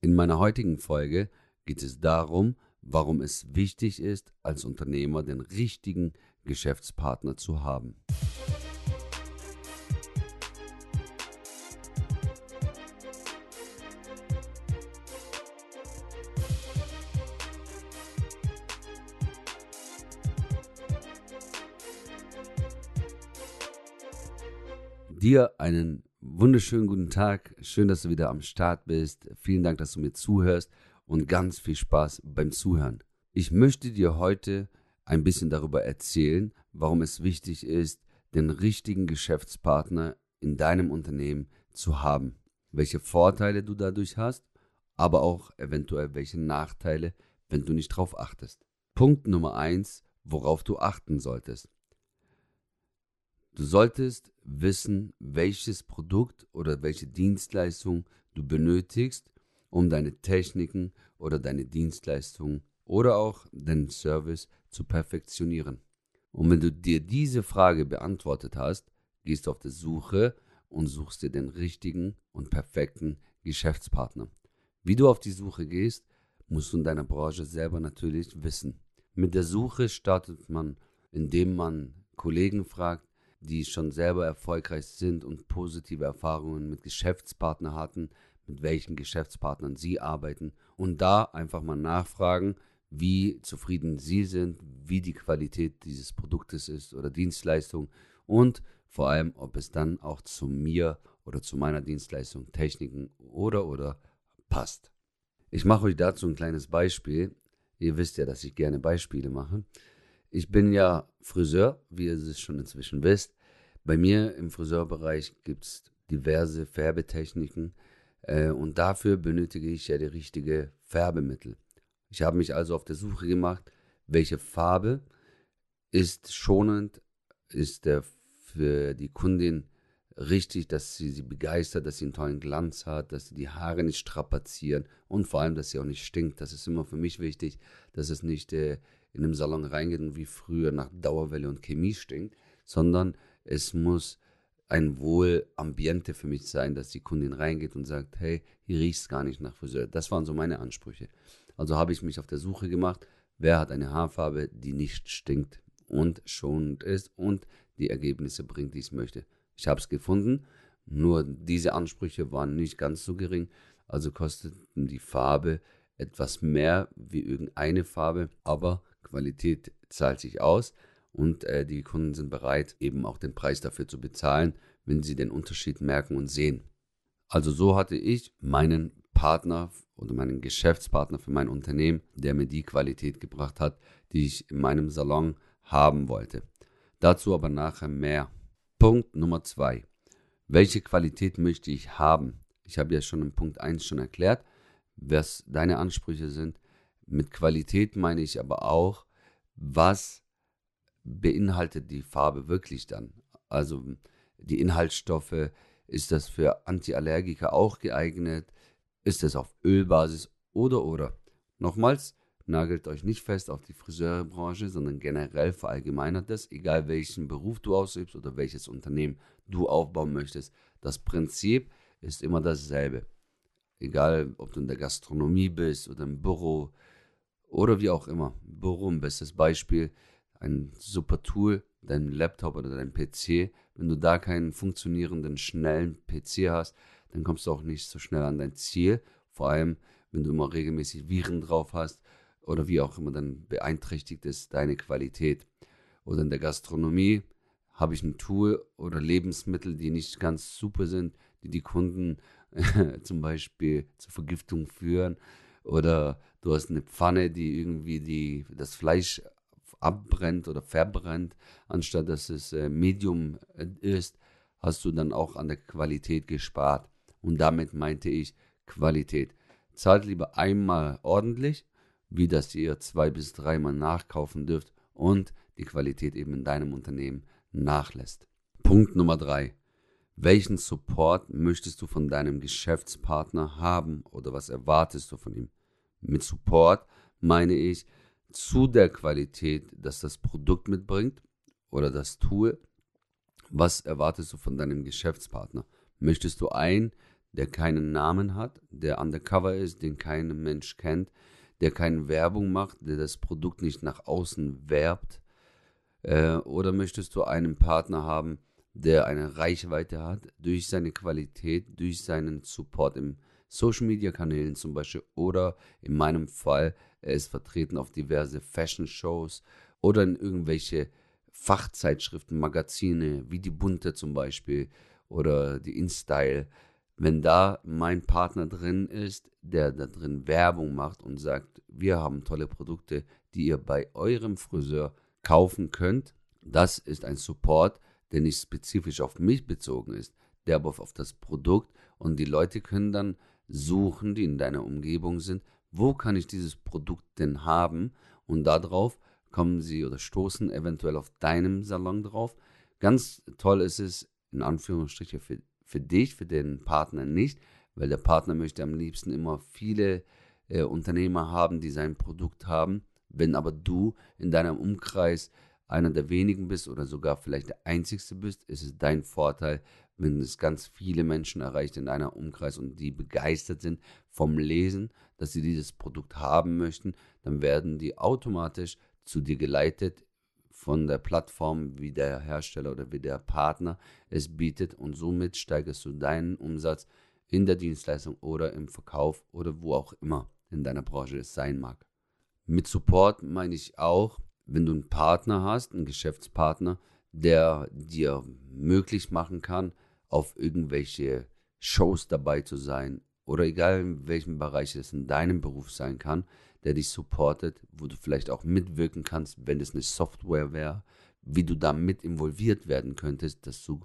In meiner heutigen Folge geht es darum, warum es wichtig ist, als Unternehmer den richtigen Geschäftspartner zu haben. Dir einen wunderschönen guten Tag. Schön, dass du wieder am Start bist. Vielen Dank, dass du mir zuhörst und ganz viel Spaß beim Zuhören. Ich möchte dir heute ein bisschen darüber erzählen, warum es wichtig ist, den richtigen Geschäftspartner in deinem Unternehmen zu haben. Welche Vorteile du dadurch hast, aber auch eventuell welche Nachteile, wenn du nicht darauf achtest. Punkt Nummer eins, worauf du achten solltest. Du solltest wissen, welches Produkt oder welche Dienstleistung du benötigst, um deine Techniken oder deine Dienstleistung oder auch deinen Service zu perfektionieren. Und wenn du dir diese Frage beantwortet hast, gehst du auf die Suche und suchst dir den richtigen und perfekten Geschäftspartner. Wie du auf die Suche gehst, musst du in deiner Branche selber natürlich wissen. Mit der Suche startet man, indem man Kollegen fragt, die schon selber erfolgreich sind und positive Erfahrungen mit Geschäftspartnern hatten, mit welchen Geschäftspartnern sie arbeiten und da einfach mal nachfragen, wie zufrieden sie sind, wie die Qualität dieses Produktes ist oder Dienstleistung und vor allem, ob es dann auch zu mir oder zu meiner Dienstleistung, Techniken oder oder passt. Ich mache euch dazu ein kleines Beispiel. Ihr wisst ja, dass ich gerne Beispiele mache. Ich bin ja Friseur, wie ihr es schon inzwischen wisst. Bei mir im Friseurbereich gibt es diverse Färbetechniken äh, und dafür benötige ich ja die richtige Färbemittel. Ich habe mich also auf der Suche gemacht, welche Farbe ist schonend, ist der für die Kundin richtig, dass sie sie begeistert, dass sie einen tollen Glanz hat, dass sie die Haare nicht strapazieren und vor allem, dass sie auch nicht stinkt. Das ist immer für mich wichtig, dass es nicht äh, in einem Salon reingeht und wie früher nach Dauerwelle und Chemie stinkt, sondern es muss ein Wohlambiente für mich sein, dass die Kundin reingeht und sagt, hey, hier riecht es gar nicht nach Friseur. Das waren so meine Ansprüche. Also habe ich mich auf der Suche gemacht, wer hat eine Haarfarbe, die nicht stinkt und schonend ist und die Ergebnisse bringt, die ich möchte. Ich habe es gefunden, nur diese Ansprüche waren nicht ganz so gering, also kosteten die Farbe etwas mehr wie irgendeine Farbe, aber Qualität zahlt sich aus und äh, die Kunden sind bereit, eben auch den Preis dafür zu bezahlen, wenn sie den Unterschied merken und sehen. Also so hatte ich meinen Partner oder meinen Geschäftspartner für mein Unternehmen, der mir die Qualität gebracht hat, die ich in meinem Salon haben wollte. Dazu aber nachher mehr. Punkt Nummer zwei. Welche Qualität möchte ich haben? Ich habe ja schon in Punkt 1 schon erklärt, was deine Ansprüche sind. Mit Qualität meine ich aber auch, was beinhaltet die Farbe wirklich dann? Also die Inhaltsstoffe, ist das für Antiallergiker auch geeignet? Ist es auf Ölbasis oder oder? Nochmals, nagelt euch nicht fest auf die Friseurbranche, sondern generell verallgemeinert das, egal welchen Beruf du ausübst oder welches Unternehmen du aufbauen möchtest. Das Prinzip ist immer dasselbe. Egal, ob du in der Gastronomie bist oder im Büro oder wie auch immer. Ein bestes Beispiel ein super Tool, dein Laptop oder dein PC. Wenn du da keinen funktionierenden, schnellen PC hast, dann kommst du auch nicht so schnell an dein Ziel. Vor allem, wenn du immer regelmäßig Viren drauf hast oder wie auch immer, dann beeinträchtigt es deine Qualität. Oder in der Gastronomie habe ich ein Tool oder Lebensmittel, die nicht ganz super sind, die die Kunden zum Beispiel zur Vergiftung führen. Oder du hast eine Pfanne, die irgendwie die, das Fleisch abbrennt oder verbrennt, anstatt dass es äh, Medium äh, ist, hast du dann auch an der Qualität gespart. Und damit meinte ich Qualität. Zahlt lieber einmal ordentlich, wie dass ihr zwei bis dreimal nachkaufen dürft und die Qualität eben in deinem Unternehmen nachlässt. Punkt Nummer drei. Welchen Support möchtest du von deinem Geschäftspartner haben oder was erwartest du von ihm? Mit Support meine ich, zu der Qualität, dass das Produkt mitbringt oder das Tool, was erwartest du von deinem Geschäftspartner? Möchtest du einen, der keinen Namen hat, der undercover ist, den kein Mensch kennt, der keine Werbung macht, der das Produkt nicht nach außen werbt? Äh, oder möchtest du einen Partner haben, der eine Reichweite hat durch seine Qualität, durch seinen Support im Social Media Kanälen zum Beispiel oder in meinem Fall, er ist vertreten auf diverse Fashion Shows oder in irgendwelche Fachzeitschriften, Magazine, wie die Bunte zum Beispiel oder die InStyle. Wenn da mein Partner drin ist, der da drin Werbung macht und sagt, wir haben tolle Produkte, die ihr bei eurem Friseur kaufen könnt, das ist ein Support, der nicht spezifisch auf mich bezogen ist, der aber auf das Produkt und die Leute können dann suchen, die in deiner Umgebung sind, wo kann ich dieses Produkt denn haben und darauf kommen sie oder stoßen eventuell auf deinem Salon drauf. Ganz toll ist es, in Anführungsstrichen, für, für dich, für den Partner nicht, weil der Partner möchte am liebsten immer viele äh, Unternehmer haben, die sein Produkt haben. Wenn aber du in deinem Umkreis einer der wenigen bist oder sogar vielleicht der einzigste bist, ist es dein Vorteil, wenn es ganz viele Menschen erreicht in einer Umkreis und die begeistert sind vom Lesen, dass sie dieses Produkt haben möchten, dann werden die automatisch zu dir geleitet von der Plattform, wie der Hersteller oder wie der Partner es bietet und somit steigerst du deinen Umsatz in der Dienstleistung oder im Verkauf oder wo auch immer in deiner Branche es sein mag. Mit Support meine ich auch, wenn du einen Partner hast, einen Geschäftspartner, der dir möglich machen kann, auf irgendwelche Shows dabei zu sein oder egal in welchem Bereich es in deinem Beruf sein kann, der dich supportet, wo du vielleicht auch mitwirken kannst, wenn es eine Software wäre, wie du da mit involviert werden könntest, dass du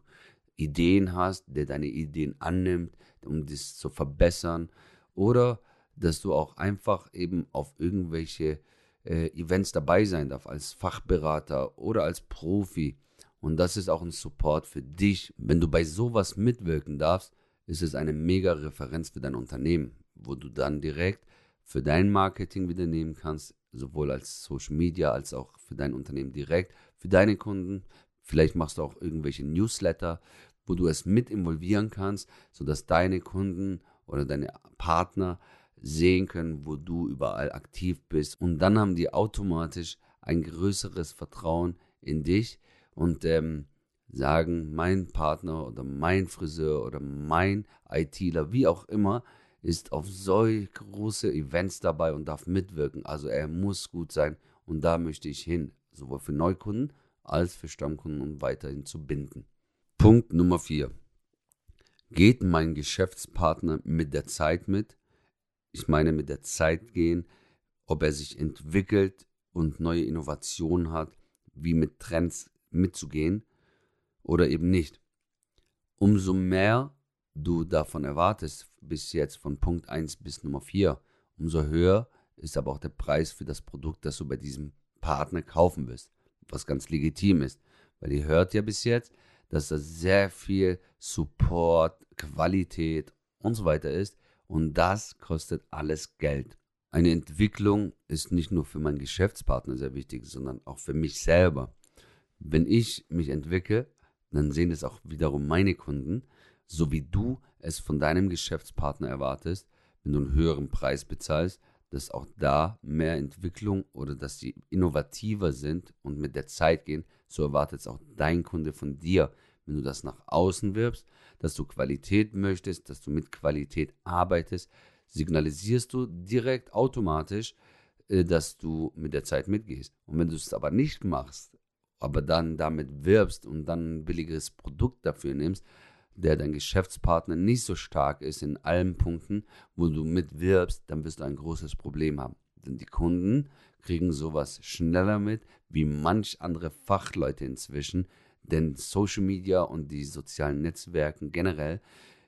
Ideen hast, der deine Ideen annimmt, um das zu verbessern oder dass du auch einfach eben auf irgendwelche äh, Events dabei sein darf, als Fachberater oder als Profi. Und das ist auch ein Support für dich. Wenn du bei sowas mitwirken darfst, ist es eine mega Referenz für dein Unternehmen, wo du dann direkt für dein Marketing wieder nehmen kannst, sowohl als Social Media als auch für dein Unternehmen direkt, für deine Kunden. Vielleicht machst du auch irgendwelche Newsletter, wo du es mit involvieren kannst, sodass deine Kunden oder deine Partner sehen können, wo du überall aktiv bist. Und dann haben die automatisch ein größeres Vertrauen in dich und ähm, sagen, mein Partner oder mein Friseur oder mein ITler, wie auch immer, ist auf solch große Events dabei und darf mitwirken. Also er muss gut sein und da möchte ich hin, sowohl für Neukunden als für Stammkunden, um weiterhin zu binden. Punkt Nummer 4. Geht mein Geschäftspartner mit der Zeit mit? Ich meine mit der Zeit gehen, ob er sich entwickelt und neue Innovationen hat, wie mit Trends mitzugehen oder eben nicht. Umso mehr du davon erwartest, bis jetzt von Punkt 1 bis Nummer 4, umso höher ist aber auch der Preis für das Produkt, das du bei diesem Partner kaufen wirst, was ganz legitim ist, weil ihr hört ja bis jetzt, dass da sehr viel Support, Qualität und so weiter ist, und das kostet alles Geld. Eine Entwicklung ist nicht nur für meinen Geschäftspartner sehr wichtig, sondern auch für mich selber. Wenn ich mich entwickle, dann sehen es auch wiederum meine Kunden, so wie du es von deinem Geschäftspartner erwartest, wenn du einen höheren Preis bezahlst, dass auch da mehr Entwicklung oder dass sie innovativer sind und mit der Zeit gehen, so erwartet es auch dein Kunde von dir, wenn du das nach außen wirbst, dass du Qualität möchtest, dass du mit Qualität arbeitest, signalisierst du direkt automatisch, äh, dass du mit der Zeit mitgehst. Und wenn du es aber nicht machst, aber dann damit wirbst und dann ein billigeres Produkt dafür nimmst, der dein Geschäftspartner nicht so stark ist in allen Punkten, wo du mitwirbst, dann wirst du ein großes Problem haben. Denn die Kunden kriegen sowas schneller mit, wie manch andere Fachleute inzwischen, denn Social Media und die sozialen Netzwerke generell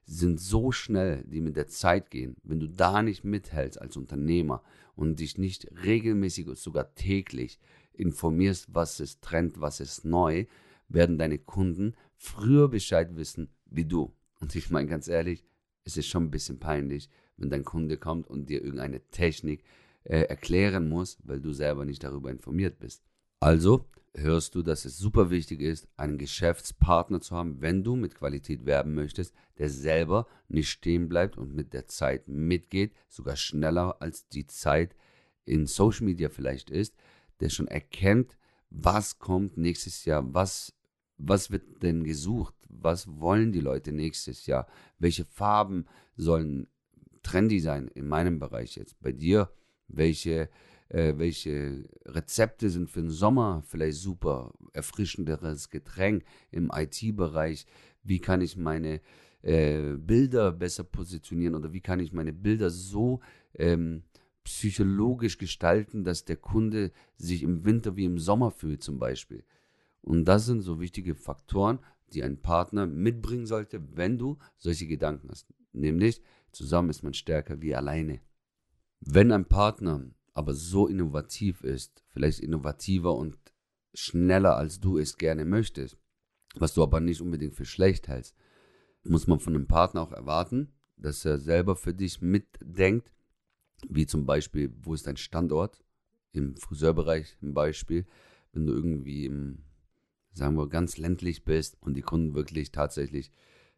sind so schnell, die mit der Zeit gehen. Wenn du da nicht mithältst als Unternehmer und dich nicht regelmäßig oder sogar täglich informierst, was ist Trend, was ist neu, werden deine Kunden früher Bescheid wissen wie du. Und ich meine ganz ehrlich, es ist schon ein bisschen peinlich, wenn dein Kunde kommt und dir irgendeine Technik äh, erklären muss, weil du selber nicht darüber informiert bist. Also hörst du, dass es super wichtig ist, einen Geschäftspartner zu haben, wenn du mit Qualität werben möchtest, der selber nicht stehen bleibt und mit der Zeit mitgeht, sogar schneller als die Zeit in Social Media vielleicht ist, der schon erkennt, was kommt nächstes Jahr, was, was wird denn gesucht, was wollen die Leute nächstes Jahr, welche Farben sollen trendy sein in meinem Bereich jetzt, bei dir, welche äh, welche Rezepte sind für den Sommer vielleicht super, erfrischenderes Getränk im IT-Bereich, wie kann ich meine äh, Bilder besser positionieren oder wie kann ich meine Bilder so ähm, psychologisch gestalten, dass der Kunde sich im Winter wie im Sommer fühlt zum Beispiel. Und das sind so wichtige Faktoren, die ein Partner mitbringen sollte, wenn du solche Gedanken hast. Nämlich, zusammen ist man stärker wie alleine. Wenn ein Partner aber so innovativ ist, vielleicht innovativer und schneller als du es gerne möchtest, was du aber nicht unbedingt für schlecht hältst, muss man von einem Partner auch erwarten, dass er selber für dich mitdenkt, wie zum Beispiel, wo ist dein Standort? Im Friseurbereich im Beispiel, wenn du irgendwie im, sagen wir, ganz ländlich bist und die Kunden wirklich tatsächlich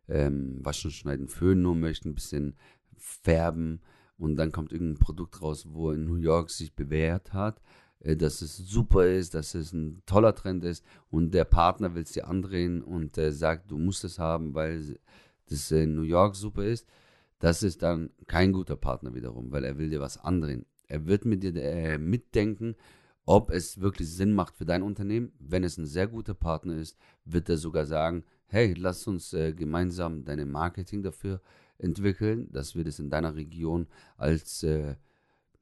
ähm, waschen, schneiden, föhnen nur möchten, ein bisschen färben, und dann kommt irgendein Produkt raus, wo in New York sich bewährt hat, äh, dass es super ist, dass es ein toller Trend ist und der Partner will es dir andrehen und äh, sagt, du musst es haben, weil das in New York super ist, das ist dann kein guter Partner wiederum, weil er will dir was andrehen. Er wird mit dir äh, mitdenken, ob es wirklich Sinn macht für dein Unternehmen. Wenn es ein sehr guter Partner ist, wird er sogar sagen, hey, lass uns äh, gemeinsam deine Marketing dafür entwickeln, dass wir das in deiner Region als, äh,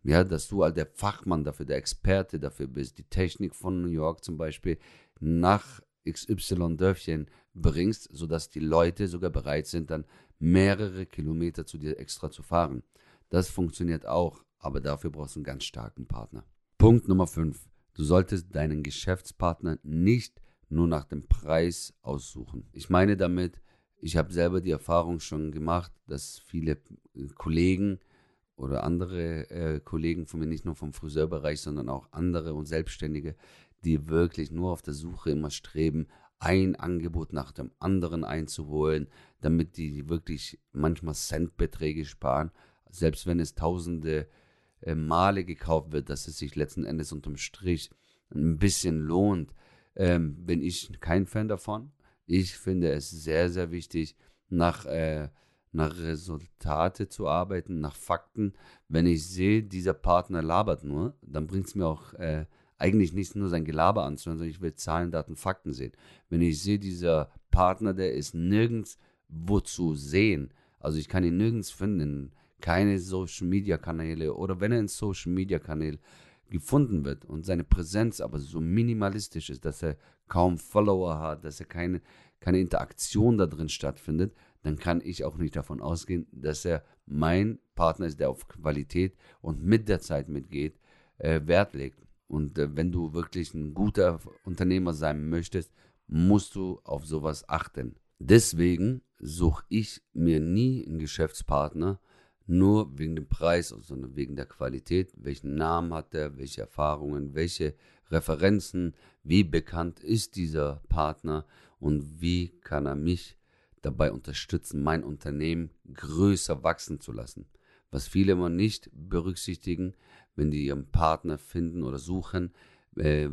ja, dass du als der Fachmann dafür, der Experte dafür bist, die Technik von New York zum Beispiel nach XY-Dörfchen bringst, sodass die Leute sogar bereit sind, dann mehrere Kilometer zu dir extra zu fahren. Das funktioniert auch, aber dafür brauchst du einen ganz starken Partner. Punkt Nummer 5. Du solltest deinen Geschäftspartner nicht nur nach dem Preis aussuchen. Ich meine damit, ich habe selber die Erfahrung schon gemacht, dass viele äh, Kollegen oder andere äh, Kollegen von mir, nicht nur vom Friseurbereich, sondern auch andere und Selbstständige, die wirklich nur auf der Suche immer streben, ein Angebot nach dem anderen einzuholen, damit die wirklich manchmal Centbeträge sparen, selbst wenn es tausende äh, Male gekauft wird, dass es sich letzten Endes unterm Strich ein bisschen lohnt, ähm, bin ich kein Fan davon. Ich finde es sehr, sehr wichtig, nach, äh, nach Resultate zu arbeiten, nach Fakten. Wenn ich sehe, dieser Partner labert nur, dann bringt es mir auch äh, eigentlich nicht nur sein Gelaber anzuhören, sondern ich will Zahlen, Daten, Fakten sehen. Wenn ich sehe, dieser Partner, der ist nirgends wo zu sehen, also ich kann ihn nirgends finden, keine Social Media Kanäle oder wenn er in Social Media Kanäle gefunden wird und seine Präsenz aber so minimalistisch ist, dass er kaum Follower hat, dass er keine, keine Interaktion da drin stattfindet, dann kann ich auch nicht davon ausgehen, dass er mein Partner ist, der auf Qualität und mit der Zeit mitgeht, äh, Wert legt. Und äh, wenn du wirklich ein guter Unternehmer sein möchtest, musst du auf sowas achten. Deswegen suche ich mir nie einen Geschäftspartner, nur wegen dem Preis, sondern wegen der Qualität. Welchen Namen hat er, welche Erfahrungen, welche Referenzen, wie bekannt ist dieser Partner und wie kann er mich dabei unterstützen, mein Unternehmen größer wachsen zu lassen. Was viele immer nicht berücksichtigen, wenn die ihren Partner finden oder suchen, äh,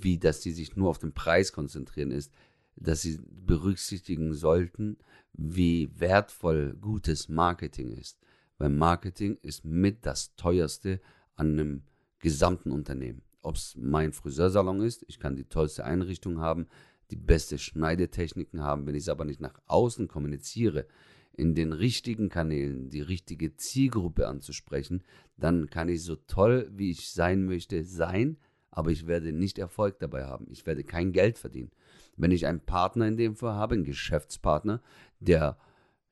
wie dass sie sich nur auf den Preis konzentrieren, ist, dass sie berücksichtigen sollten, wie wertvoll gutes Marketing ist. Weil Marketing ist mit das teuerste an einem gesamten Unternehmen. Ob es mein Friseursalon ist, ich kann die tollste Einrichtung haben, die beste Schneidetechniken haben, wenn ich es aber nicht nach außen kommuniziere, in den richtigen Kanälen die richtige Zielgruppe anzusprechen, dann kann ich so toll, wie ich sein möchte, sein, aber ich werde nicht Erfolg dabei haben. Ich werde kein Geld verdienen. Wenn ich einen Partner in dem Fall habe, einen Geschäftspartner, der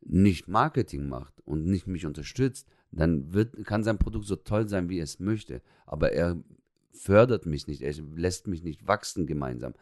nicht Marketing macht und nicht mich unterstützt, dann wird, kann sein Produkt so toll sein, wie es möchte. Aber er fördert mich nicht, er lässt mich nicht wachsen gemeinsam.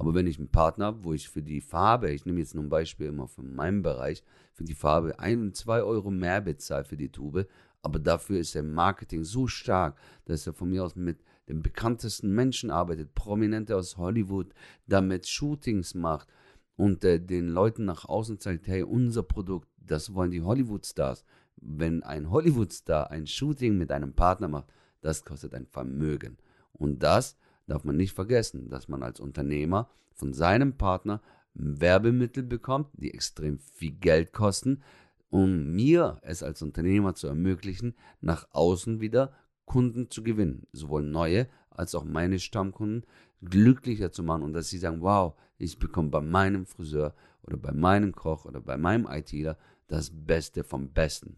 Aber wenn ich einen Partner habe, wo ich für die Farbe, ich nehme jetzt nur ein Beispiel immer von meinem Bereich, für die Farbe ein zwei Euro mehr bezahle für die Tube, aber dafür ist der Marketing so stark, dass er von mir aus mit den bekanntesten Menschen arbeitet, Prominente aus Hollywood, damit Shootings macht und äh, den Leuten nach außen zeigt, hey, unser Produkt, das wollen die Hollywood-Stars. Wenn ein Hollywood-Star ein Shooting mit einem Partner macht, das kostet ein Vermögen. Und das darf man nicht vergessen, dass man als Unternehmer von seinem Partner Werbemittel bekommt, die extrem viel Geld kosten, um mir es als Unternehmer zu ermöglichen, nach außen wieder Kunden zu gewinnen, sowohl neue als auch meine Stammkunden glücklicher zu machen und dass sie sagen, wow, ich bekomme bei meinem Friseur oder bei meinem Koch oder bei meinem ITler das Beste vom Besten.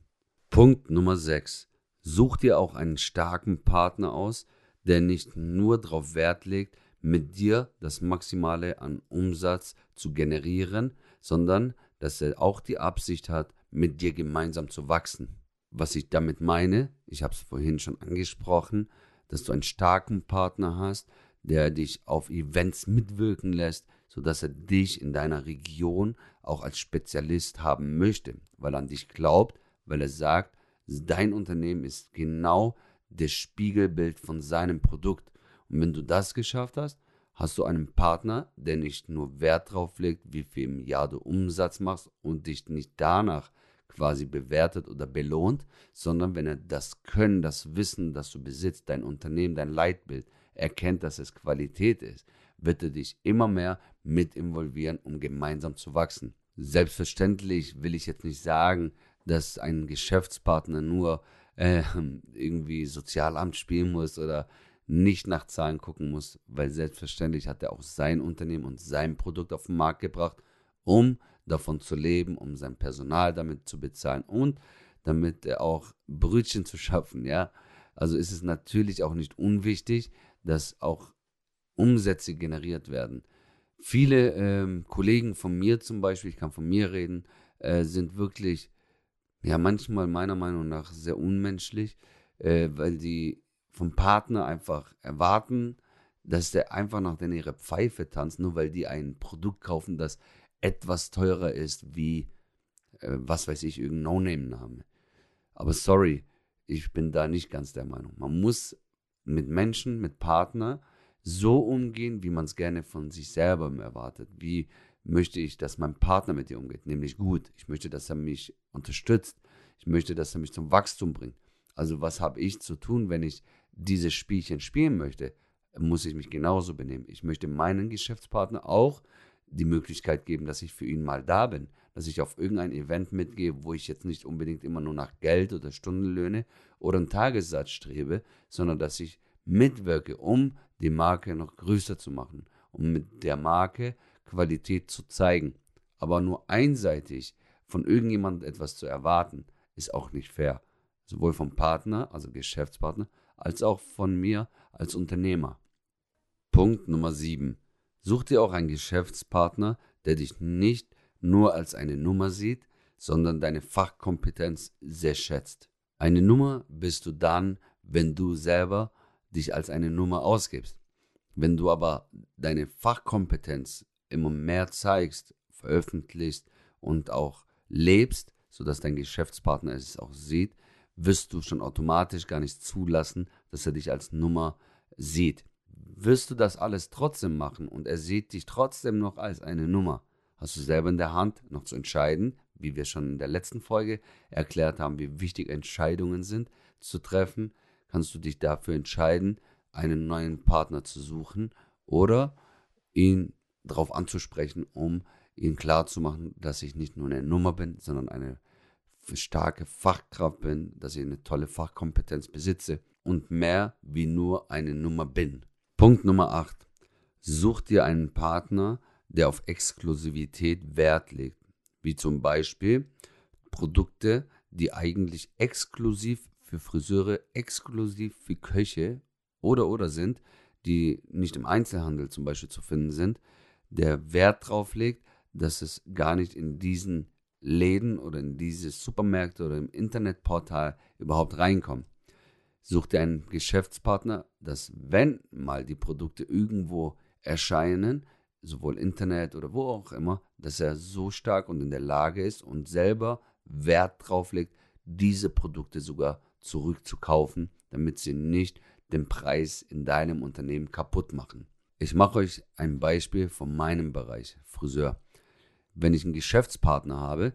Punkt Nummer 6. Such dir auch einen starken Partner aus, der nicht nur darauf Wert legt, mit dir das Maximale an Umsatz zu generieren, sondern dass er auch die Absicht hat, mit dir gemeinsam zu wachsen. Was ich damit meine, ich habe es vorhin schon angesprochen, dass du einen starken Partner hast, der dich auf Events mitwirken lässt, sodass er dich in deiner Region auch als Spezialist haben möchte, weil er an dich glaubt, weil er sagt, dein Unternehmen ist genau das Spiegelbild von seinem Produkt. Und wenn du das geschafft hast, hast du einen Partner, der nicht nur Wert darauf legt, wie viel im Jahr du Umsatz machst und dich nicht danach quasi bewertet oder belohnt, sondern wenn er das Können, das Wissen, das du besitzt, dein Unternehmen, dein Leitbild, erkennt, dass es Qualität ist, wird er dich immer mehr mit involvieren, um gemeinsam zu wachsen. Selbstverständlich will ich jetzt nicht sagen, dass ein Geschäftspartner nur äh, irgendwie Sozialamt spielen muss oder nicht nach Zahlen gucken muss, weil selbstverständlich hat er auch sein Unternehmen und sein Produkt auf den Markt gebracht, um davon zu leben, um sein Personal damit zu bezahlen und damit er auch Brötchen zu schaffen, ja. Also ist es natürlich auch nicht unwichtig, dass auch Umsätze generiert werden. Viele ähm, Kollegen von mir zum Beispiel, ich kann von mir reden, äh, sind wirklich, ja, manchmal meiner Meinung nach sehr unmenschlich, äh, weil die vom Partner einfach erwarten, dass der einfach nach denen ihre Pfeife tanzt, nur weil die ein Produkt kaufen, das etwas teurer ist wie, äh, was weiß ich, irgendein No-Name-Name. Aber sorry, ich bin da nicht ganz der Meinung. Man muss mit Menschen, mit Partnern so umgehen, wie man es gerne von sich selber erwartet. Wie möchte ich, dass mein Partner mit dir umgeht? Nämlich gut. Ich möchte, dass er mich unterstützt. Ich möchte, dass er mich zum Wachstum bringt. Also was habe ich zu tun, wenn ich dieses Spielchen spielen möchte? Muss ich mich genauso benehmen. Ich möchte meinen Geschäftspartner auch die Möglichkeit geben, dass ich für ihn mal da bin, dass ich auf irgendein Event mitgehe, wo ich jetzt nicht unbedingt immer nur nach Geld oder Stundenlöhne oder einen Tagessatz strebe, sondern dass ich mitwirke, um die Marke noch größer zu machen, um mit der Marke Qualität zu zeigen. Aber nur einseitig von irgendjemandem etwas zu erwarten, ist auch nicht fair. Sowohl vom Partner, also Geschäftspartner, als auch von mir als Unternehmer. Punkt Nummer 7. Such dir auch einen Geschäftspartner, der dich nicht nur als eine Nummer sieht, sondern deine Fachkompetenz sehr schätzt. Eine Nummer bist du dann, wenn du selber dich als eine Nummer ausgibst. Wenn du aber deine Fachkompetenz immer mehr zeigst, veröffentlichst und auch lebst, sodass dein Geschäftspartner es auch sieht, wirst du schon automatisch gar nicht zulassen, dass er dich als Nummer sieht wirst du das alles trotzdem machen und er sieht dich trotzdem noch als eine Nummer. Hast du selber in der Hand, noch zu entscheiden, wie wir schon in der letzten Folge erklärt haben, wie wichtig Entscheidungen sind zu treffen, kannst du dich dafür entscheiden, einen neuen Partner zu suchen oder ihn darauf anzusprechen, um ihm klarzumachen, dass ich nicht nur eine Nummer bin, sondern eine starke Fachkraft bin, dass ich eine tolle Fachkompetenz besitze und mehr wie nur eine Nummer bin. Punkt Nummer 8. Such dir einen Partner, der auf Exklusivität Wert legt, wie zum Beispiel Produkte, die eigentlich exklusiv für Friseure, exklusiv für Köche oder oder sind, die nicht im Einzelhandel zum Beispiel zu finden sind, der Wert drauf legt, dass es gar nicht in diesen Läden oder in diese Supermärkte oder im Internetportal überhaupt reinkommt. Such dir einen Geschäftspartner, dass wenn mal die Produkte irgendwo erscheinen, sowohl Internet oder wo auch immer, dass er so stark und in der Lage ist und selber Wert drauf legt, diese Produkte sogar zurückzukaufen, damit sie nicht den Preis in deinem Unternehmen kaputt machen. Ich mache euch ein Beispiel von meinem Bereich, Friseur. Wenn ich einen Geschäftspartner habe,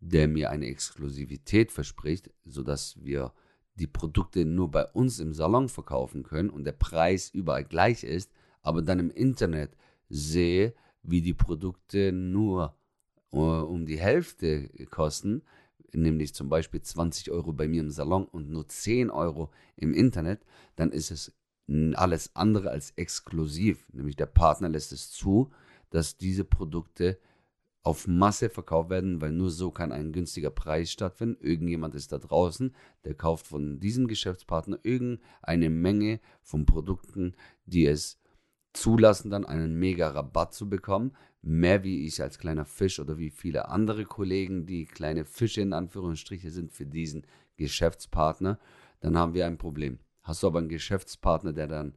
der mir eine Exklusivität verspricht, sodass wir die Produkte nur bei uns im Salon verkaufen können und der Preis überall gleich ist, aber dann im Internet sehe, wie die Produkte nur uh, um die Hälfte kosten, nämlich zum Beispiel 20 Euro bei mir im Salon und nur 10 Euro im Internet, dann ist es alles andere als exklusiv. Nämlich der Partner lässt es zu, dass diese Produkte auf Masse verkauft werden, weil nur so kann ein günstiger Preis stattfinden. Irgendjemand ist da draußen, der kauft von diesem Geschäftspartner irgendeine Menge von Produkten, die es zulassen, dann einen mega Rabatt zu bekommen. Mehr wie ich als kleiner Fisch oder wie viele andere Kollegen, die kleine Fische in Anführungsstriche sind für diesen Geschäftspartner, dann haben wir ein Problem. Hast du aber einen Geschäftspartner, der dann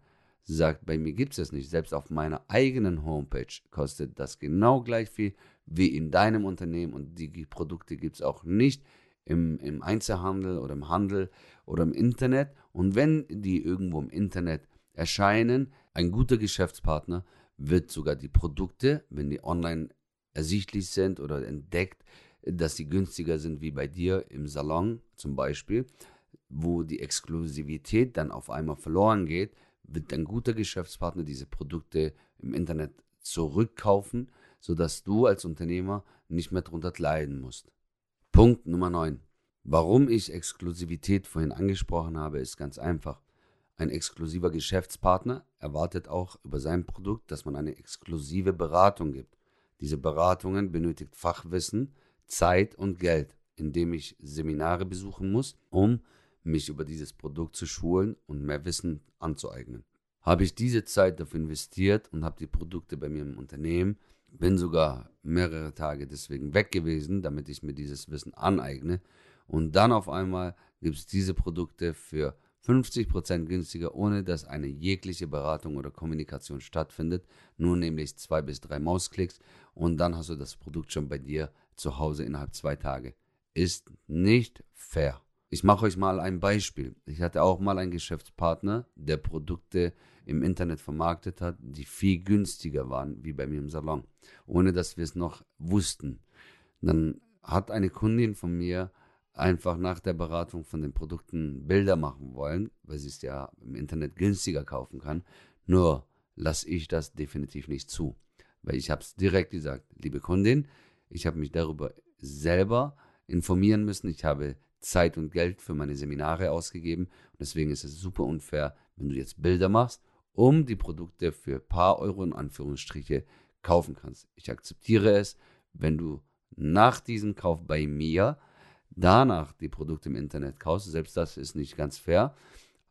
sagt, bei mir gibt es das nicht. Selbst auf meiner eigenen Homepage kostet das genau gleich viel wie in deinem Unternehmen und die Produkte gibt es auch nicht im, im Einzelhandel oder im Handel oder im Internet. Und wenn die irgendwo im Internet erscheinen, ein guter Geschäftspartner wird sogar die Produkte, wenn die online ersichtlich sind oder entdeckt, dass sie günstiger sind wie bei dir im Salon zum Beispiel, wo die Exklusivität dann auf einmal verloren geht, wird ein guter Geschäftspartner diese Produkte im Internet zurückkaufen, sodass du als Unternehmer nicht mehr darunter leiden musst. Punkt Nummer 9. Warum ich Exklusivität vorhin angesprochen habe, ist ganz einfach. Ein exklusiver Geschäftspartner erwartet auch über sein Produkt, dass man eine exklusive Beratung gibt. Diese Beratungen benötigt Fachwissen, Zeit und Geld, indem ich Seminare besuchen muss, um mich über dieses Produkt zu schulen und mehr Wissen anzueignen. Habe ich diese Zeit dafür investiert und habe die Produkte bei mir im Unternehmen, bin sogar mehrere Tage deswegen weg gewesen, damit ich mir dieses Wissen aneigne. Und dann auf einmal gibt es diese Produkte für 50% günstiger, ohne dass eine jegliche Beratung oder Kommunikation stattfindet. Nur nämlich zwei bis drei Mausklicks und dann hast du das Produkt schon bei dir zu Hause innerhalb zwei Tage. Ist nicht fair. Ich mache euch mal ein Beispiel. Ich hatte auch mal einen Geschäftspartner, der Produkte im Internet vermarktet hat, die viel günstiger waren wie bei mir im Salon, ohne dass wir es noch wussten. Dann hat eine Kundin von mir einfach nach der Beratung von den Produkten Bilder machen wollen, weil sie es ja im Internet günstiger kaufen kann. Nur lasse ich das definitiv nicht zu, weil ich habe es direkt gesagt, liebe Kundin, ich habe mich darüber selber informieren müssen. Ich habe Zeit und Geld für meine Seminare ausgegeben. Und deswegen ist es super unfair, wenn du jetzt Bilder machst, um die Produkte für ein paar Euro in Anführungsstriche kaufen kannst. Ich akzeptiere es, wenn du nach diesem Kauf bei mir danach die Produkte im Internet kaufst. Selbst das ist nicht ganz fair.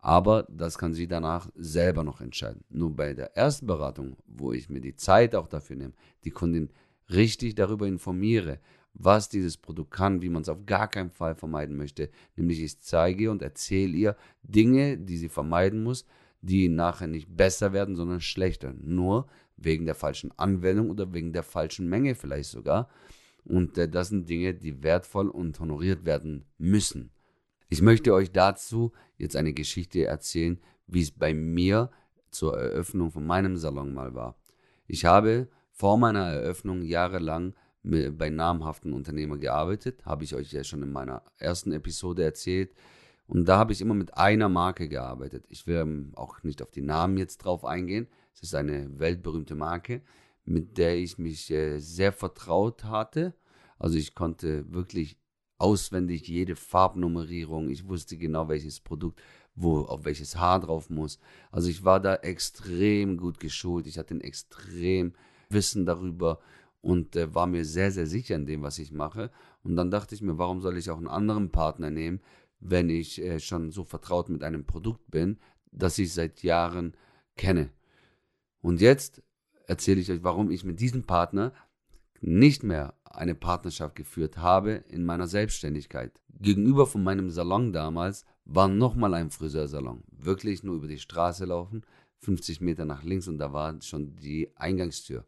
Aber das kann sie danach selber noch entscheiden. Nur bei der ersten Beratung, wo ich mir die Zeit auch dafür nehme, die Kundin richtig darüber informiere, was dieses Produkt kann, wie man es auf gar keinen Fall vermeiden möchte. Nämlich ich zeige und erzähle ihr Dinge, die sie vermeiden muss, die nachher nicht besser werden, sondern schlechter. Nur wegen der falschen Anwendung oder wegen der falschen Menge vielleicht sogar. Und äh, das sind Dinge, die wertvoll und honoriert werden müssen. Ich möchte euch dazu jetzt eine Geschichte erzählen, wie es bei mir zur Eröffnung von meinem Salon mal war. Ich habe vor meiner Eröffnung jahrelang bei namhaften Unternehmern gearbeitet, habe ich euch ja schon in meiner ersten Episode erzählt. Und da habe ich immer mit einer Marke gearbeitet. Ich will ähm, auch nicht auf die Namen jetzt drauf eingehen. Es ist eine weltberühmte Marke, mit der ich mich äh, sehr vertraut hatte. Also ich konnte wirklich auswendig jede Farbnummerierung. Ich wusste genau, welches Produkt wo auf welches Haar drauf muss. Also ich war da extrem gut geschult. Ich hatte ein extrem Wissen darüber, und äh, war mir sehr, sehr sicher in dem, was ich mache. Und dann dachte ich mir, warum soll ich auch einen anderen Partner nehmen, wenn ich äh, schon so vertraut mit einem Produkt bin, das ich seit Jahren kenne. Und jetzt erzähle ich euch, warum ich mit diesem Partner nicht mehr eine Partnerschaft geführt habe in meiner Selbstständigkeit. Gegenüber von meinem Salon damals war nochmal ein Friseursalon. Wirklich nur über die Straße laufen, 50 Meter nach links und da war schon die Eingangstür.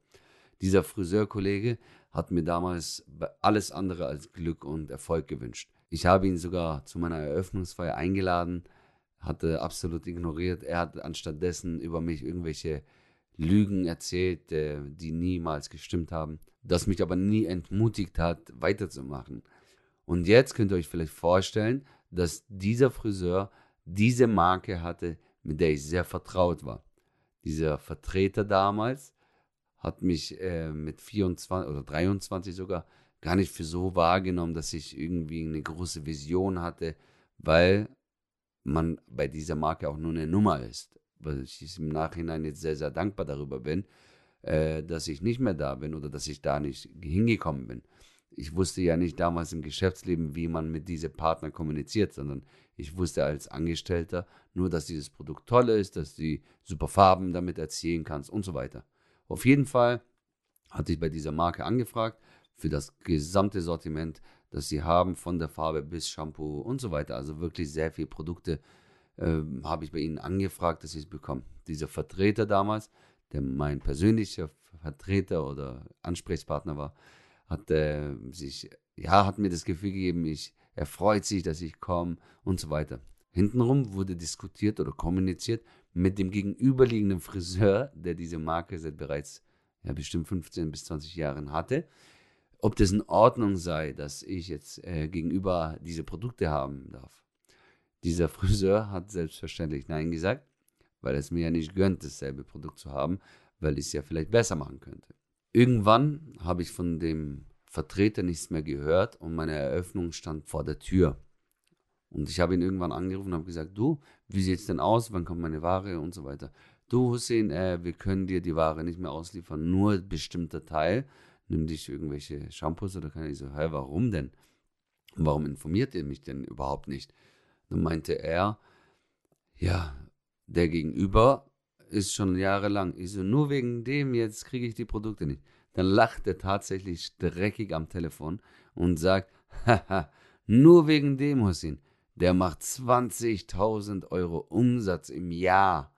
Dieser Friseurkollege hat mir damals alles andere als Glück und Erfolg gewünscht. Ich habe ihn sogar zu meiner Eröffnungsfeier eingeladen, hatte absolut ignoriert. Er hat anstattdessen über mich irgendwelche Lügen erzählt, die niemals gestimmt haben, das mich aber nie entmutigt hat, weiterzumachen. Und jetzt könnt ihr euch vielleicht vorstellen, dass dieser Friseur diese Marke hatte, mit der ich sehr vertraut war. Dieser Vertreter damals hat mich äh, mit 24 oder 23 sogar gar nicht für so wahrgenommen, dass ich irgendwie eine große Vision hatte, weil man bei dieser Marke auch nur eine Nummer ist. Weil ich im Nachhinein jetzt sehr, sehr dankbar darüber bin, äh, dass ich nicht mehr da bin oder dass ich da nicht hingekommen bin. Ich wusste ja nicht damals im Geschäftsleben, wie man mit diesen Partnern kommuniziert, sondern ich wusste als Angestellter nur, dass dieses Produkt toll ist, dass du super Farben damit erzielen kannst und so weiter. Auf jeden Fall hatte ich bei dieser Marke angefragt für das gesamte Sortiment, das sie haben, von der Farbe bis Shampoo und so weiter. Also wirklich sehr viele Produkte äh, habe ich bei ihnen angefragt, dass sie es bekommen. Dieser Vertreter damals, der mein persönlicher Vertreter oder Ansprechpartner war, hat äh, sich, ja, hat mir das Gefühl gegeben, ich, er freut sich, dass ich komme und so weiter. Hintenrum wurde diskutiert oder kommuniziert mit dem gegenüberliegenden Friseur, der diese Marke seit bereits ja, bestimmt 15 bis 20 Jahren hatte ob das in Ordnung sei, dass ich jetzt äh, gegenüber diese Produkte haben darf. Dieser Friseur hat selbstverständlich Nein gesagt, weil es mir ja nicht gönnt, dasselbe Produkt zu haben, weil ich es ja vielleicht besser machen könnte. Irgendwann habe ich von dem Vertreter nichts mehr gehört und meine Eröffnung stand vor der Tür. Und ich habe ihn irgendwann angerufen und habe gesagt, du, wie sieht es denn aus, wann kommt meine Ware und so weiter. Du Hussein, äh, wir können dir die Ware nicht mehr ausliefern, nur ein bestimmter Teil nimm dich irgendwelche Shampoos oder kann ich so, hä, warum denn? Warum informiert ihr mich denn überhaupt nicht? Dann meinte er, ja, der Gegenüber ist schon jahrelang. Ich so, nur wegen dem jetzt kriege ich die Produkte nicht. Dann lacht er tatsächlich dreckig am Telefon und sagt, haha, nur wegen dem, Hussein, der macht 20.000 Euro Umsatz im Jahr.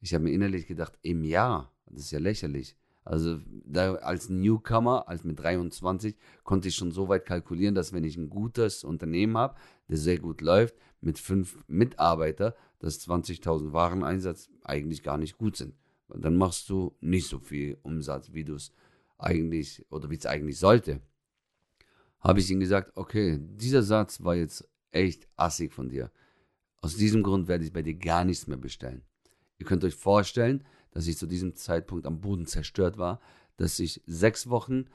Ich habe mir innerlich gedacht, im Jahr, das ist ja lächerlich. Also da als Newcomer, als mit 23, konnte ich schon so weit kalkulieren, dass wenn ich ein gutes Unternehmen habe, das sehr gut läuft, mit fünf Mitarbeitern, dass 20.000 Wareneinsatz eigentlich gar nicht gut sind. Dann machst du nicht so viel Umsatz, wie du es eigentlich oder wie es eigentlich sollte. Habe ich ihm gesagt, okay, dieser Satz war jetzt echt assig von dir. Aus diesem Grund werde ich bei dir gar nichts mehr bestellen. Ihr könnt euch vorstellen, dass ich zu diesem Zeitpunkt am Boden zerstört war, dass ich sechs Wochen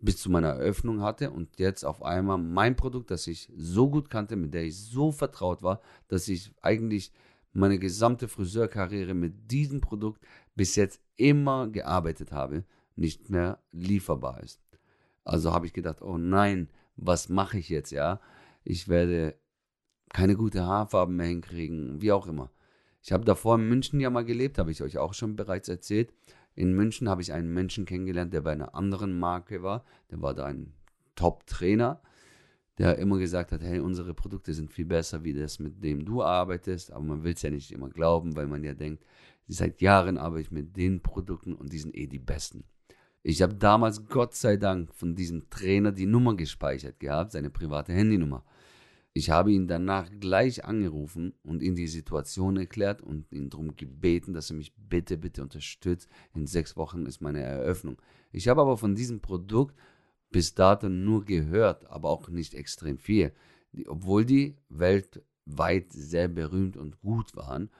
bis zu meiner Eröffnung hatte und jetzt auf einmal mein Produkt, das ich so gut kannte, mit der ich so vertraut war, dass ich eigentlich meine gesamte Friseurkarriere mit diesem Produkt bis jetzt immer gearbeitet habe, nicht mehr lieferbar ist. Also habe ich gedacht, oh nein, was mache ich jetzt, ja? Ich werde keine gute Haarfarben mehr hinkriegen, wie auch immer. Ich habe davor in München ja mal gelebt, habe ich euch auch schon bereits erzählt. In München habe ich einen Menschen kennengelernt, der bei einer anderen Marke war. Der war da ein Top-Trainer, der immer gesagt hat, hey, unsere Produkte sind viel besser wie das, mit dem du arbeitest. Aber man will es ja nicht immer glauben, weil man ja denkt, seit Jahren arbeite ich mit den Produkten und die sind eh die besten. Ich habe damals, Gott sei Dank, von diesem Trainer die Nummer gespeichert gehabt, seine private Handynummer. Ich habe ihn danach gleich angerufen und ihm die Situation erklärt und ihn darum gebeten, dass er mich bitte, bitte unterstützt. In sechs Wochen ist meine Eröffnung. Ich habe aber von diesem Produkt bis dato nur gehört, aber auch nicht extrem viel. Die, obwohl die weltweit sehr berühmt und gut waren.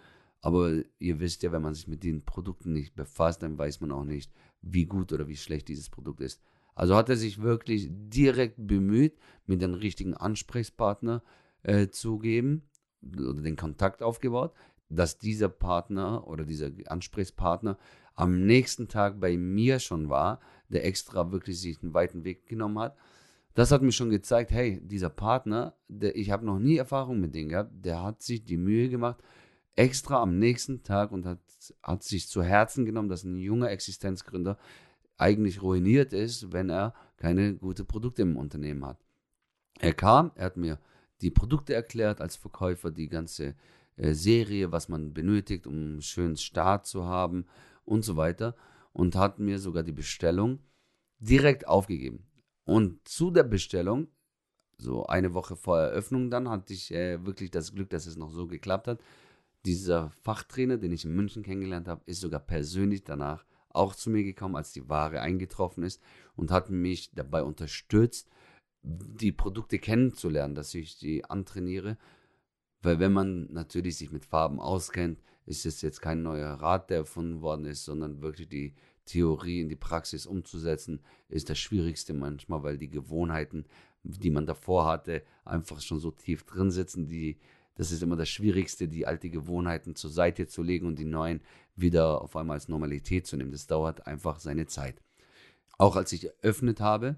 Aber ihr wisst ja, wenn man sich mit den Produkten nicht befasst, dann weiß man auch nicht, wie gut oder wie schlecht dieses Produkt ist. Also hat er sich wirklich direkt bemüht, mir den richtigen Ansprechpartner äh, zu geben oder den Kontakt aufgebaut, dass dieser Partner oder dieser Ansprechpartner am nächsten Tag bei mir schon war, der extra wirklich sich einen weiten Weg genommen hat. Das hat mir schon gezeigt, hey, dieser Partner, der, ich habe noch nie Erfahrung mit dem gehabt, der hat sich die Mühe gemacht, extra am nächsten Tag und hat, hat sich zu Herzen genommen, dass ein junger Existenzgründer eigentlich ruiniert ist, wenn er keine guten Produkte im Unternehmen hat. Er kam, er hat mir die Produkte erklärt als Verkäufer, die ganze äh, Serie, was man benötigt, um einen schönen Start zu haben und so weiter und hat mir sogar die Bestellung direkt aufgegeben. Und zu der Bestellung so eine Woche vor Eröffnung dann hatte ich äh, wirklich das Glück, dass es noch so geklappt hat. Dieser Fachtrainer, den ich in München kennengelernt habe, ist sogar persönlich danach auch zu mir gekommen, als die Ware eingetroffen ist und hat mich dabei unterstützt, die Produkte kennenzulernen, dass ich die antrainiere. Weil wenn man natürlich sich mit Farben auskennt, ist es jetzt kein neuer Rat, der erfunden worden ist, sondern wirklich die Theorie in die Praxis umzusetzen, ist das Schwierigste manchmal, weil die Gewohnheiten, die man davor hatte, einfach schon so tief drin sitzen. Die, das ist immer das Schwierigste, die alten Gewohnheiten zur Seite zu legen und die neuen wieder auf einmal als Normalität zu nehmen. Das dauert einfach seine Zeit. Auch als ich eröffnet habe,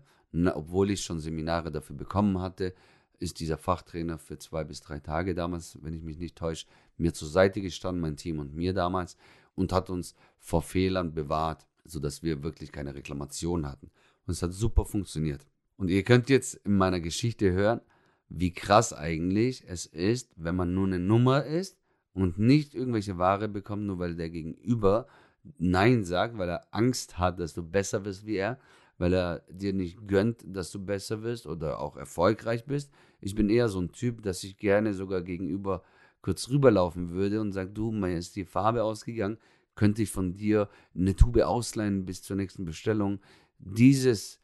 obwohl ich schon Seminare dafür bekommen hatte, ist dieser Fachtrainer für zwei bis drei Tage damals, wenn ich mich nicht täusche, mir zur Seite gestanden, mein Team und mir damals, und hat uns vor Fehlern bewahrt, sodass wir wirklich keine Reklamation hatten. Und es hat super funktioniert. Und ihr könnt jetzt in meiner Geschichte hören, wie krass eigentlich es ist, wenn man nur eine Nummer ist und nicht irgendwelche Ware bekommt, nur weil der Gegenüber Nein sagt, weil er Angst hat, dass du besser wirst wie er, weil er dir nicht gönnt, dass du besser wirst oder auch erfolgreich bist. Ich bin eher so ein Typ, dass ich gerne sogar gegenüber kurz rüberlaufen würde und sage, du, mir ist die Farbe ausgegangen, könnte ich von dir eine Tube ausleihen bis zur nächsten Bestellung. Dieses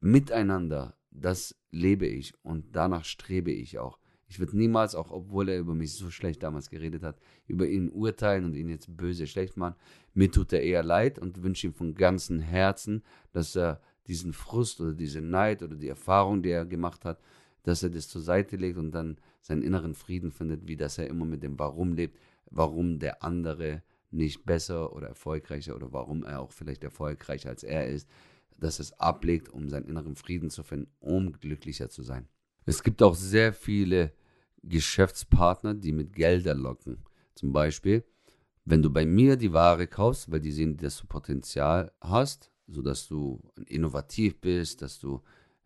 Miteinander, das lebe ich und danach strebe ich auch. Ich würde niemals, auch obwohl er über mich so schlecht damals geredet hat, über ihn urteilen und ihn jetzt böse schlecht machen. Mir tut er eher leid und wünsche ihm von ganzem Herzen, dass er diesen Frust oder diese Neid oder die Erfahrung, die er gemacht hat, dass er das zur Seite legt und dann seinen inneren Frieden findet, wie dass er immer mit dem Warum lebt, warum der andere nicht besser oder erfolgreicher oder warum er auch vielleicht erfolgreicher als er ist, dass es ablegt, um seinen inneren Frieden zu finden, um glücklicher zu sein. Es gibt auch sehr viele Geschäftspartner, die mit Gelder locken. Zum Beispiel, wenn du bei mir die Ware kaufst, weil die sehen, dass du Potenzial hast, sodass du innovativ bist, dass du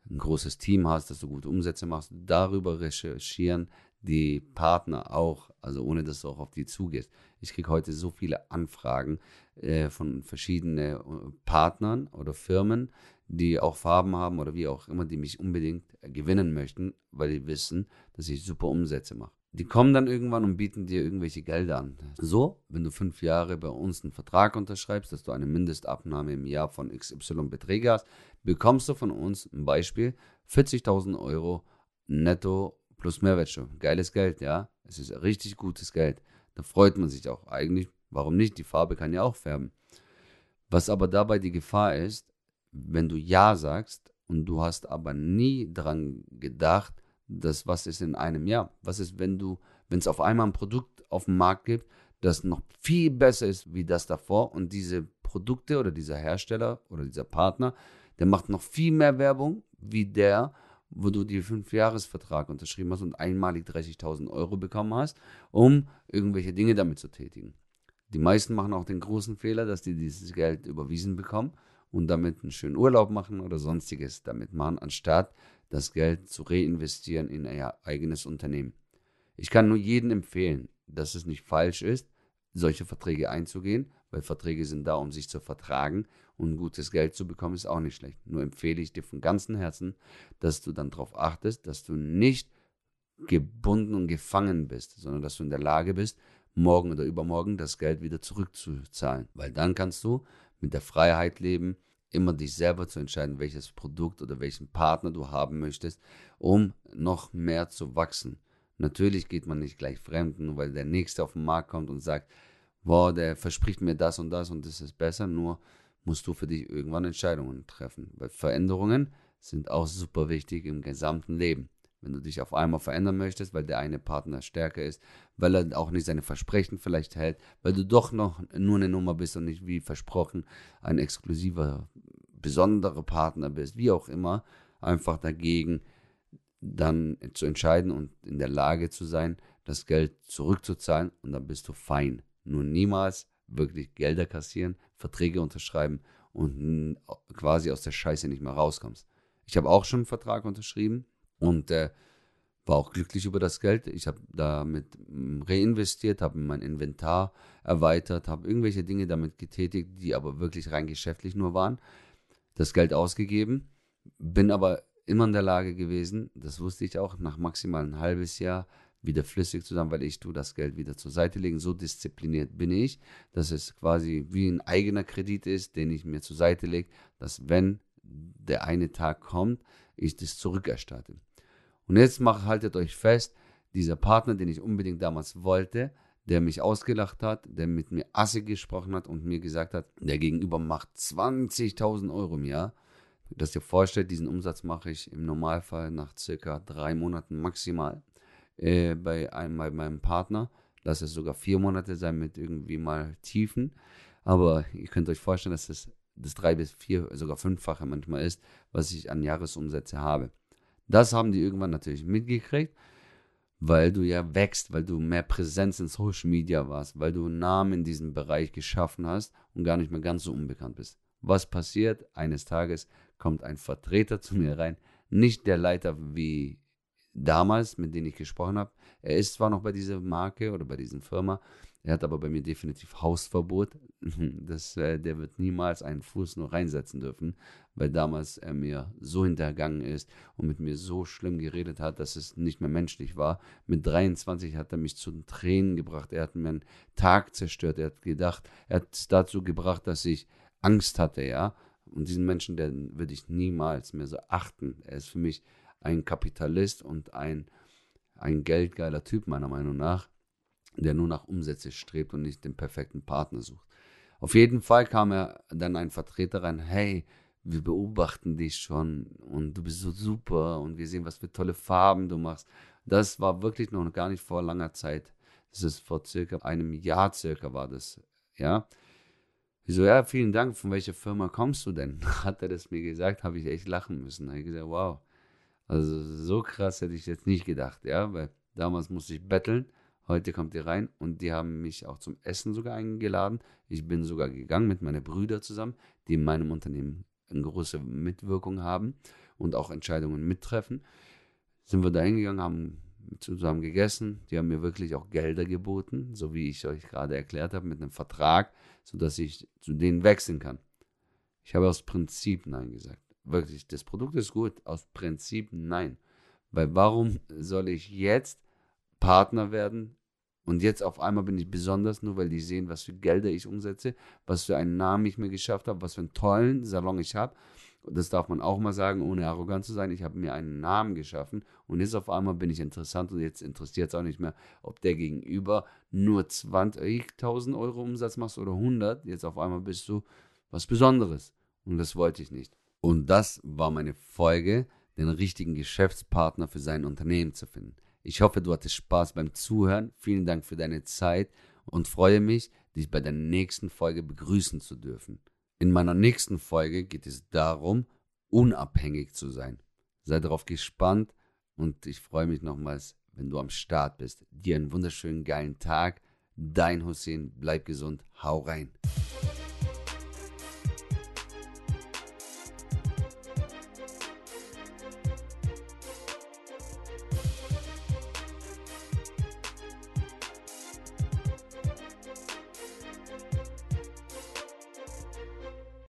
ein großes Team hast, dass du gute Umsätze machst, darüber recherchieren die Partner auch, also ohne dass du auch auf die zugehst. Ich kriege heute so viele Anfragen äh, von verschiedenen äh, Partnern oder Firmen, die auch Farben haben oder wie auch immer, die mich unbedingt gewinnen möchten, weil die wissen, dass ich super Umsätze mache. Die kommen dann irgendwann und bieten dir irgendwelche Gelder an. So, wenn du fünf Jahre bei uns einen Vertrag unterschreibst, dass du eine Mindestabnahme im Jahr von XY Beträge hast, bekommst du von uns ein Beispiel 40.000 Euro netto plus Mehrwertsteuer. Geiles Geld, ja. Es ist richtig gutes Geld. Da freut man sich auch eigentlich. Warum nicht? Die Farbe kann ja auch färben. Was aber dabei die Gefahr ist, wenn du Ja sagst und du hast aber nie dran gedacht, dass was ist in einem Jahr? Was ist, wenn du, wenn es auf einmal ein Produkt auf dem Markt gibt, das noch viel besser ist wie das davor und diese Produkte oder dieser Hersteller oder dieser Partner, der macht noch viel mehr Werbung wie der, wo du die Fünfjahresvertrag unterschrieben hast und einmalig 30.000 Euro bekommen hast, um irgendwelche Dinge damit zu tätigen. Die meisten machen auch den großen Fehler, dass die dieses Geld überwiesen bekommen und damit einen schönen Urlaub machen oder sonstiges damit machen, anstatt das Geld zu reinvestieren in ihr eigenes Unternehmen. Ich kann nur jedem empfehlen, dass es nicht falsch ist, solche Verträge einzugehen, weil Verträge sind da, um sich zu vertragen und gutes Geld zu bekommen, ist auch nicht schlecht. Nur empfehle ich dir von ganzem Herzen, dass du dann darauf achtest, dass du nicht gebunden und gefangen bist, sondern dass du in der Lage bist, morgen oder übermorgen das Geld wieder zurückzuzahlen. Weil dann kannst du mit der Freiheit leben, immer dich selber zu entscheiden, welches Produkt oder welchen Partner du haben möchtest, um noch mehr zu wachsen. Natürlich geht man nicht gleich fremden, weil der Nächste auf den Markt kommt und sagt, boah, der verspricht mir das und das und das ist besser, nur musst du für dich irgendwann Entscheidungen treffen. Weil Veränderungen sind auch super wichtig im gesamten Leben. Wenn du dich auf einmal verändern möchtest, weil der eine Partner stärker ist, weil er auch nicht seine Versprechen vielleicht hält, weil du doch noch nur eine Nummer bist und nicht wie versprochen ein exklusiver, besonderer Partner bist, wie auch immer, einfach dagegen dann zu entscheiden und in der Lage zu sein, das Geld zurückzuzahlen und dann bist du fein. Nur niemals wirklich Gelder kassieren, Verträge unterschreiben und quasi aus der Scheiße nicht mehr rauskommst. Ich habe auch schon einen Vertrag unterschrieben und äh, war auch glücklich über das Geld. Ich habe damit mm, reinvestiert, habe mein Inventar erweitert, habe irgendwelche Dinge damit getätigt, die aber wirklich rein geschäftlich nur waren. Das Geld ausgegeben, bin aber immer in der Lage gewesen, das wusste ich auch, nach maximal ein halbes Jahr wieder flüssig zusammen, weil ich tue das Geld wieder zur Seite legen. So diszipliniert bin ich, dass es quasi wie ein eigener Kredit ist, den ich mir zur Seite lege, dass wenn der eine Tag kommt, ich das zurückerstatte. Und jetzt macht, haltet euch fest, dieser Partner, den ich unbedingt damals wollte, der mich ausgelacht hat, der mit mir assig gesprochen hat und mir gesagt hat, der Gegenüber macht 20.000 Euro im Jahr. Dass ihr vorstellt, diesen Umsatz mache ich im Normalfall nach circa drei Monaten maximal äh, bei, einem, bei meinem Partner. Lass es sogar vier Monate sein mit irgendwie mal Tiefen. Aber ihr könnt euch vorstellen, dass es das drei bis vier, sogar fünffache manchmal ist, was ich an Jahresumsätze habe. Das haben die irgendwann natürlich mitgekriegt, weil du ja wächst, weil du mehr Präsenz in Social Media warst, weil du einen Namen in diesem Bereich geschaffen hast und gar nicht mehr ganz so unbekannt bist. Was passiert? Eines Tages kommt ein Vertreter zu mir rein, nicht der Leiter wie damals, mit dem ich gesprochen habe. Er ist zwar noch bei dieser Marke oder bei dieser Firma, er hat aber bei mir definitiv Hausverbot. Das, äh, der wird niemals einen Fuß nur reinsetzen dürfen, weil damals er mir so hintergangen ist und mit mir so schlimm geredet hat, dass es nicht mehr menschlich war. Mit 23 hat er mich zu den Tränen gebracht. Er hat mir einen Tag zerstört. Er hat gedacht, er hat es dazu gebracht, dass ich Angst hatte, ja. Und diesen Menschen, den würde ich niemals mehr so achten. Er ist für mich ein Kapitalist und ein, ein geldgeiler Typ, meiner Meinung nach der nur nach Umsätze strebt und nicht den perfekten Partner sucht. Auf jeden Fall kam er dann ein Vertreter rein, hey, wir beobachten dich schon und du bist so super und wir sehen, was für tolle Farben du machst. Das war wirklich noch gar nicht vor langer Zeit. Das ist vor circa einem Jahr circa war das, ja. Ich so, ja, vielen Dank, von welcher Firma kommst du denn? Hat er das mir gesagt, habe ich echt lachen müssen. Da habe ich gesagt, wow. Also so krass hätte ich jetzt nicht gedacht, ja, weil damals musste ich betteln Heute kommt ihr rein und die haben mich auch zum Essen sogar eingeladen. Ich bin sogar gegangen mit meinen Brüdern zusammen, die in meinem Unternehmen eine große Mitwirkung haben und auch Entscheidungen mittreffen. Sind wir da hingegangen, haben zusammen gegessen. Die haben mir wirklich auch Gelder geboten, so wie ich euch gerade erklärt habe, mit einem Vertrag, sodass ich zu denen wechseln kann. Ich habe aus Prinzip Nein gesagt. Wirklich, das Produkt ist gut. Aus Prinzip Nein. Weil warum soll ich jetzt Partner werden. Und jetzt auf einmal bin ich besonders, nur weil die sehen, was für Gelder ich umsetze, was für einen Namen ich mir geschafft habe, was für einen tollen Salon ich habe. Das darf man auch mal sagen, ohne arrogant zu sein. Ich habe mir einen Namen geschaffen und jetzt auf einmal bin ich interessant und jetzt interessiert es auch nicht mehr, ob der Gegenüber nur 20.000 Euro Umsatz macht oder 100. Jetzt auf einmal bist du was Besonderes und das wollte ich nicht. Und das war meine Folge, den richtigen Geschäftspartner für sein Unternehmen zu finden. Ich hoffe, du hattest Spaß beim Zuhören. Vielen Dank für deine Zeit und freue mich, dich bei der nächsten Folge begrüßen zu dürfen. In meiner nächsten Folge geht es darum, unabhängig zu sein. Sei darauf gespannt und ich freue mich nochmals, wenn du am Start bist. Dir einen wunderschönen geilen Tag. Dein Hussein, bleib gesund, hau rein.